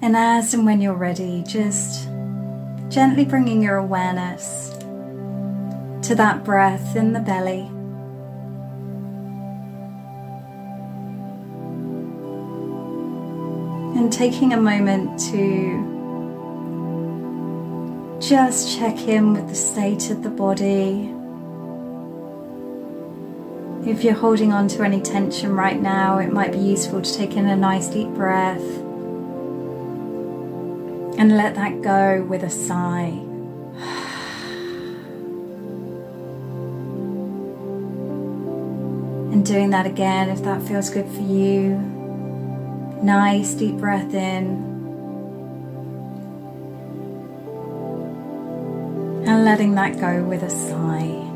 And as and when you're ready, just gently bringing your awareness to that breath in the belly. And taking a moment to just check in with the state of the body. If you're holding on to any tension right now, it might be useful to take in a nice deep breath and let that go with a sigh. And doing that again if that feels good for you. Nice deep breath in. And letting that go with a sigh.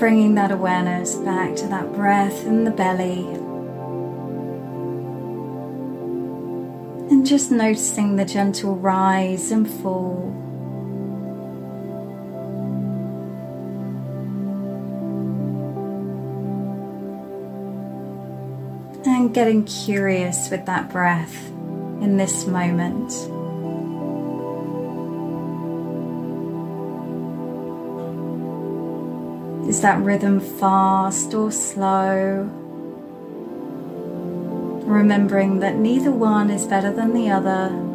Bringing that awareness back to that breath in the belly. And just noticing the gentle rise and fall. And getting curious with that breath in this moment. That rhythm fast or slow? Remembering that neither one is better than the other.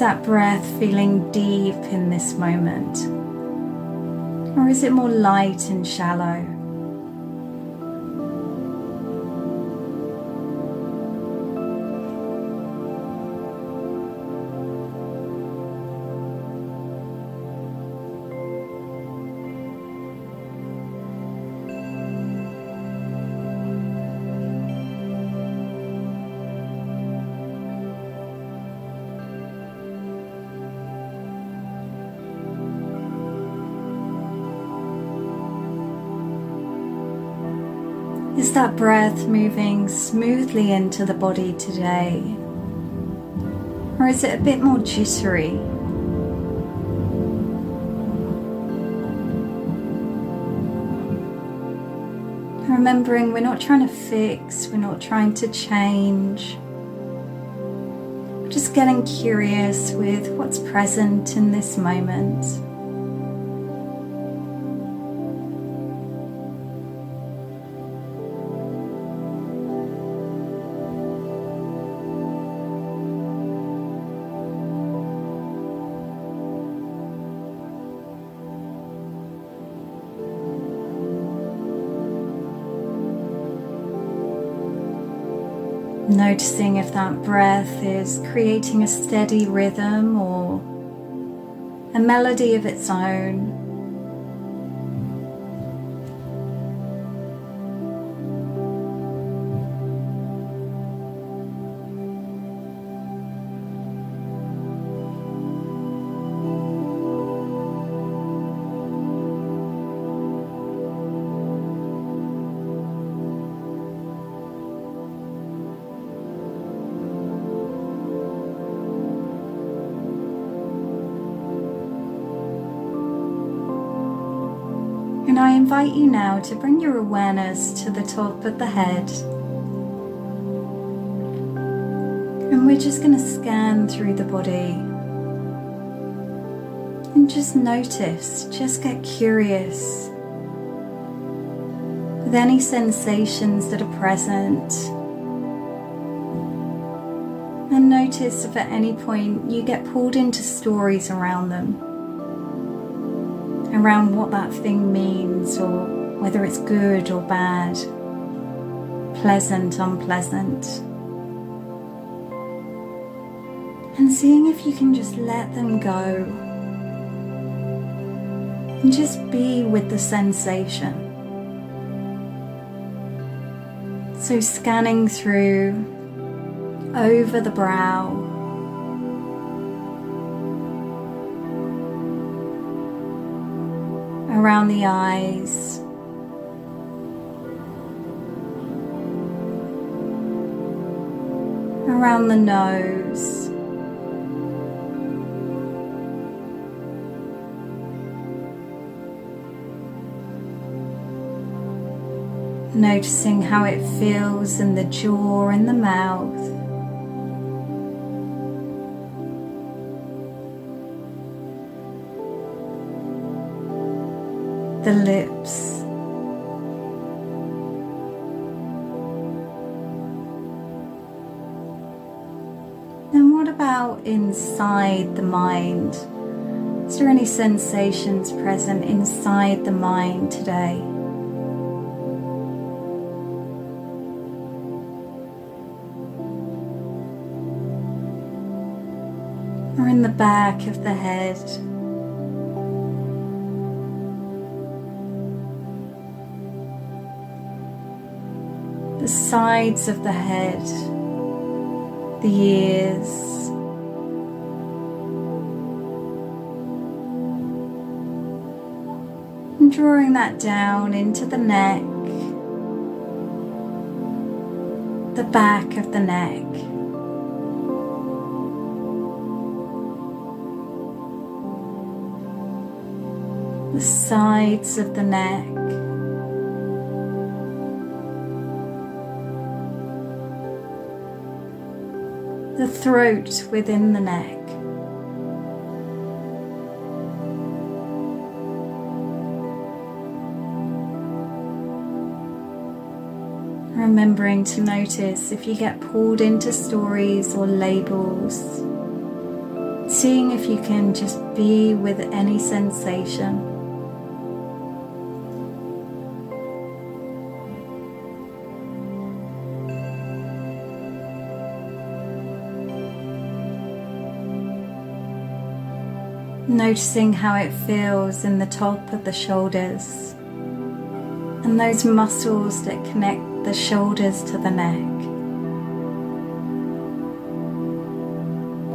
That breath feeling deep in this moment? Or is it more light and shallow? That breath moving smoothly into the body today? Or is it a bit more jittery? Remembering we're not trying to fix, we're not trying to change. We're just getting curious with what's present in this moment. Noticing if that breath is creating a steady rhythm or a melody of its own. Now to bring your awareness to the top of the head. And we're just going to scan through the body. And just notice, just get curious with any sensations that are present. And notice if at any point you get pulled into stories around them around what that thing means or whether it's good or bad, pleasant, unpleasant. And seeing if you can just let them go and just be with the sensation. So, scanning through over the brow. Around the eyes. Around the nose. Noticing how it feels in the jaw and the mouth. The lips. About inside the mind? Is there any sensations present inside the mind today? or in the back of the head. The sides of the head, the ears. Drawing that down into the neck, the back of the neck. the sides of the neck. The throat within the neck. Remembering to notice if you get pulled into stories or labels seeing if you can just be with any sensation. Noticing how it feels in the top of the shoulders and those muscles that connect the shoulders to the neck.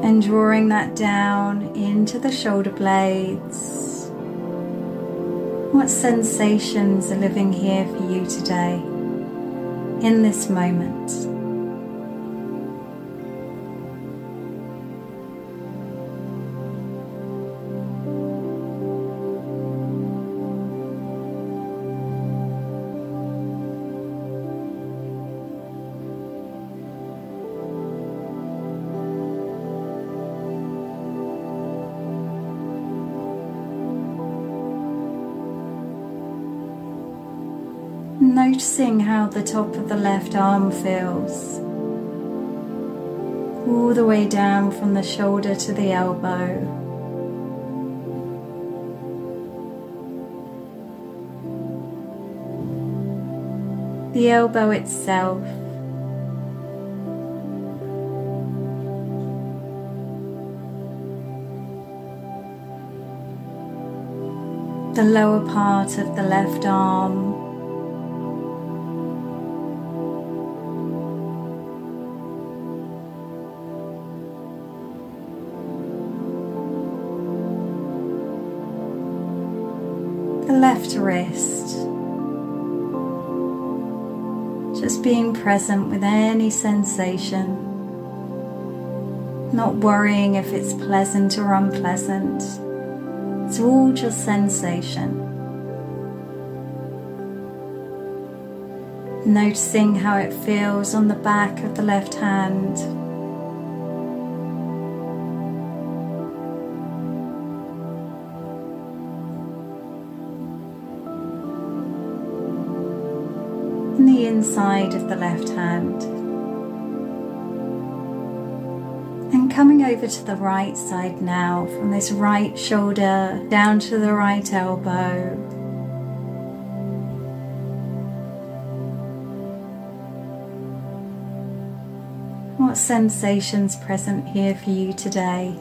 And drawing that down into the shoulder blades. What sensations are living here for you today, in this moment? Noticing how the top of the left arm feels, all the way down from the shoulder to the elbow. The elbow itself. The lower part of the left arm. Present with any sensation, not worrying if it's pleasant or unpleasant. It's all just sensation. Noticing how it feels on the back of the left hand. Inside of the left hand. And coming over to the right side now, from this right shoulder down to the right elbow. What sensations present here for you today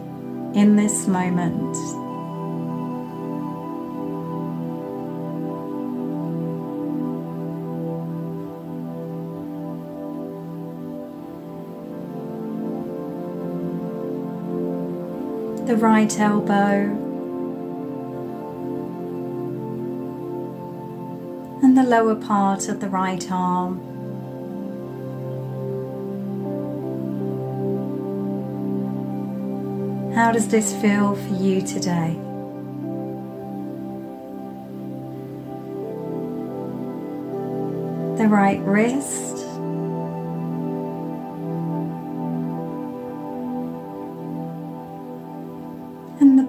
in this moment? The right elbow, and the lower part of the right arm. How does this feel for you today? The right wrist.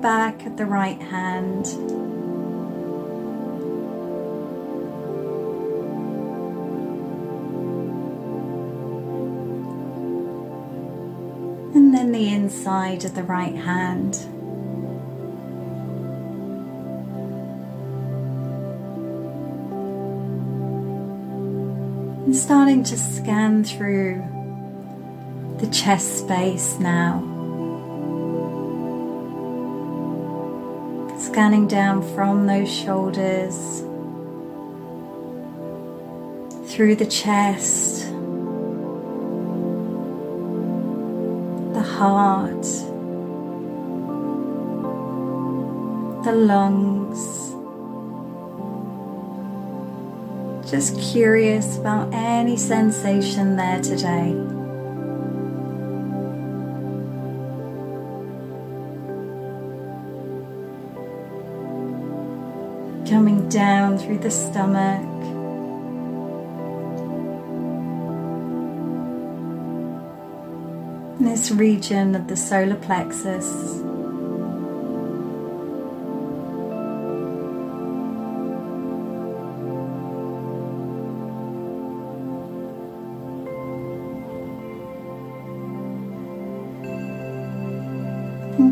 Back of the right hand. And then the inside of the right hand. And starting to scan through the chest space now. Scanning down from those shoulders through the chest the heart, the lungs. Just curious about any sensation there today. Down through the stomach. this region of the solar plexus.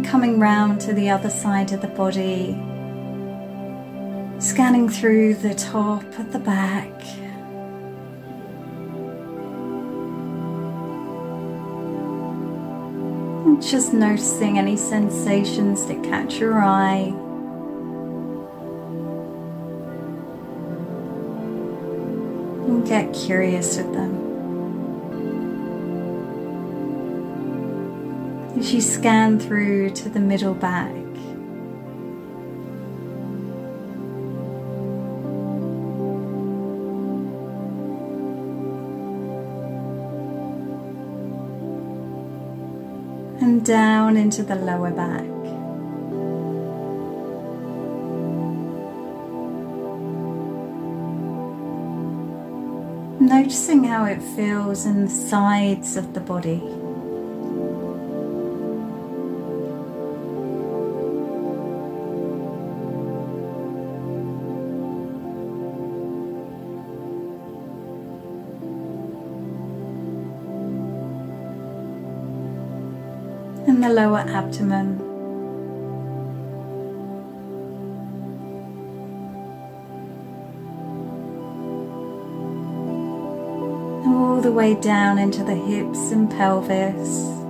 Coming round to the other side of the body, scanning through the top at the back. Just noticing any sensations that catch your eye. And get curious with them. As you scan through to the middle back, and down into the lower back. Noticing how it feels in the sides of the body. The lower abdomen. All the way down into the hips and pelvis.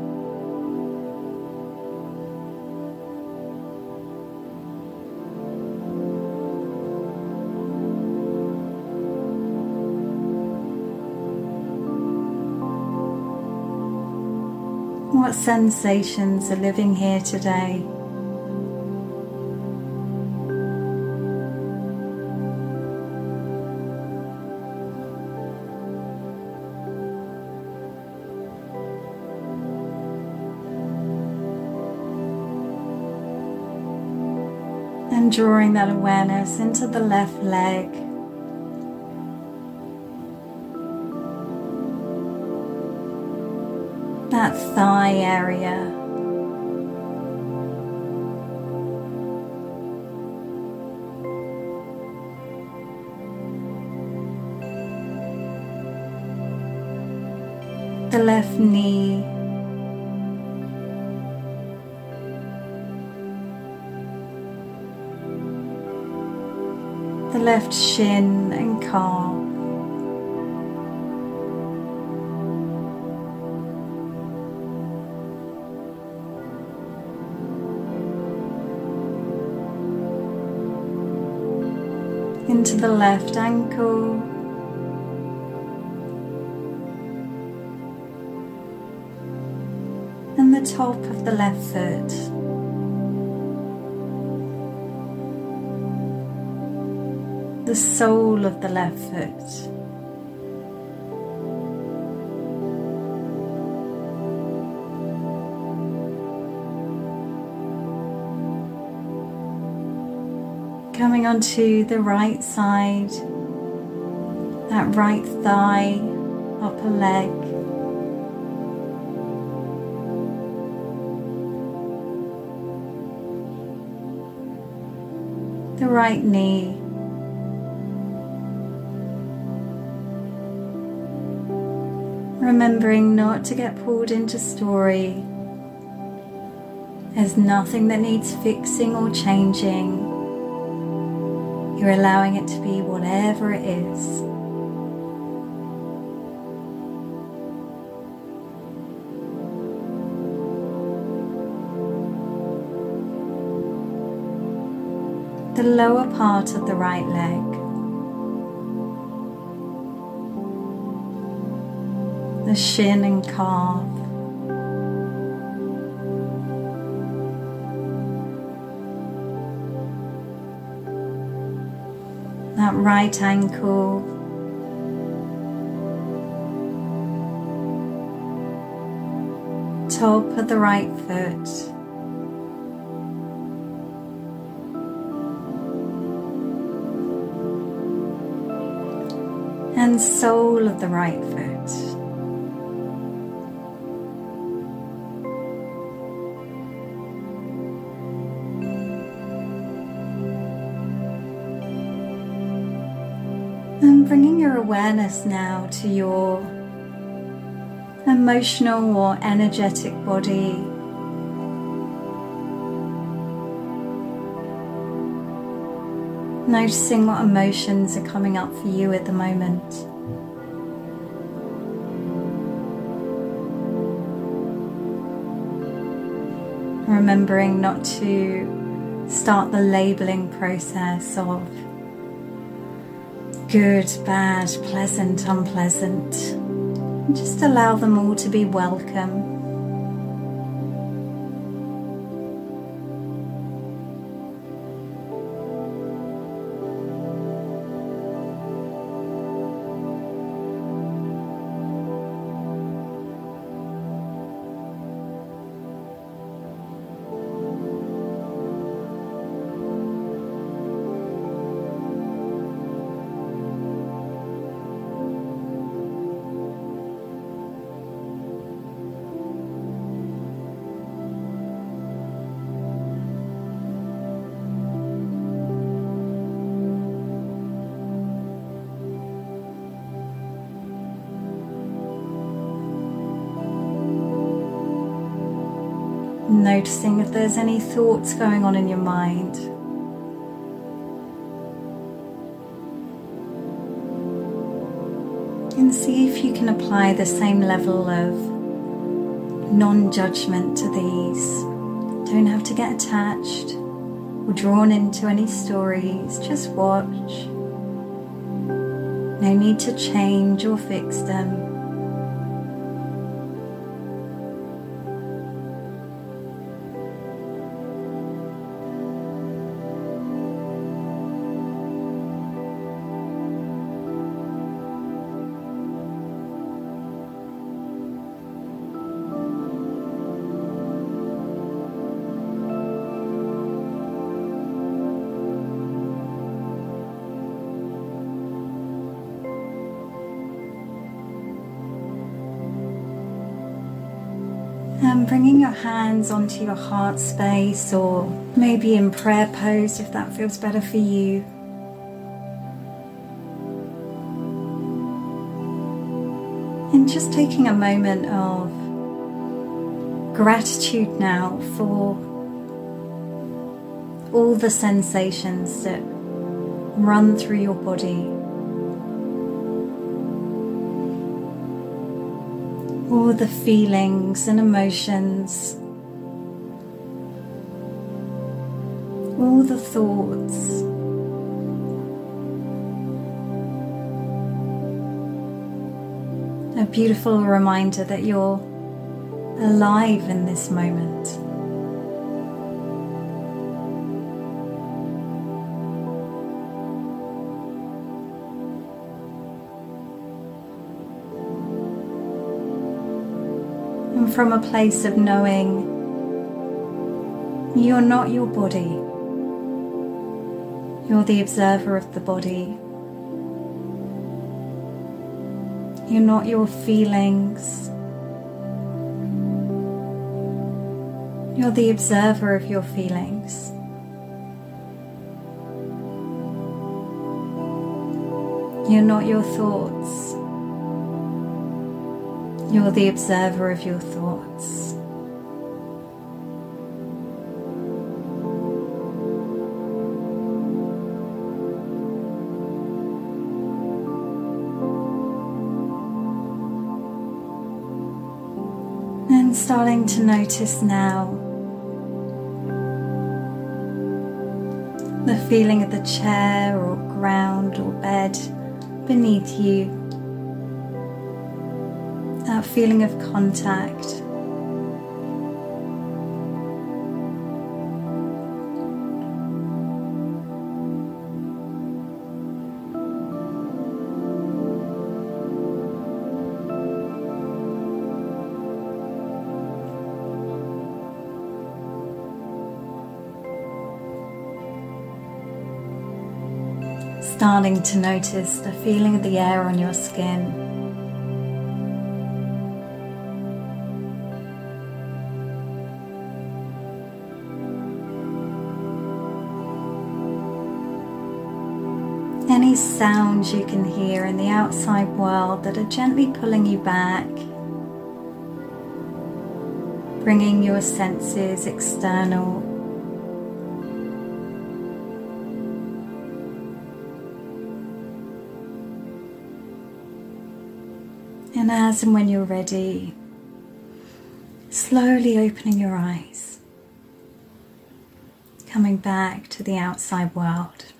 Sensations are living here today? And drawing that awareness into the left leg. That thigh area. The left knee. The left shin and calf. into the left ankle. And the top of the left foot. The sole of the left foot. Coming onto the right side, that right thigh, upper leg. The right knee. Remembering not to get pulled into story. There's nothing that needs fixing or changing. You're allowing it to be whatever it is. The lower part of the right leg. The shin and calf. That right ankle. Top of the right foot. And sole of the right foot. Your awareness now to your emotional or energetic body. Noticing what emotions are coming up for you at the moment. Remembering not to start the labeling process of good, bad, pleasant, unpleasant. Just allow them all to be welcome. Noticing if there's any thoughts going on in your mind. And see if you can apply the same level of non judgment to these. Don't have to get attached or drawn into any stories, just watch. No need to change or fix them. And bringing your hands onto your heart space or maybe in prayer pose if that feels better for you. And just taking a moment of gratitude now for all the sensations that run through your body. All the feelings and emotions, all the thoughts. A beautiful reminder that you're alive in this moment. From a place of knowing you're not your body, you're the observer of the body. You're not your feelings. You're the observer of your feelings. You're not your thoughts. You're the observer of your thoughts. And starting to notice now the feeling of the chair or ground or bed beneath you, that feeling of contact. starting to notice the feeling of the air on your skin. Sounds you can hear in the outside world that are gently pulling you back, bringing your senses external And as and when you're ready, slowly opening your eyes, coming back to the outside world.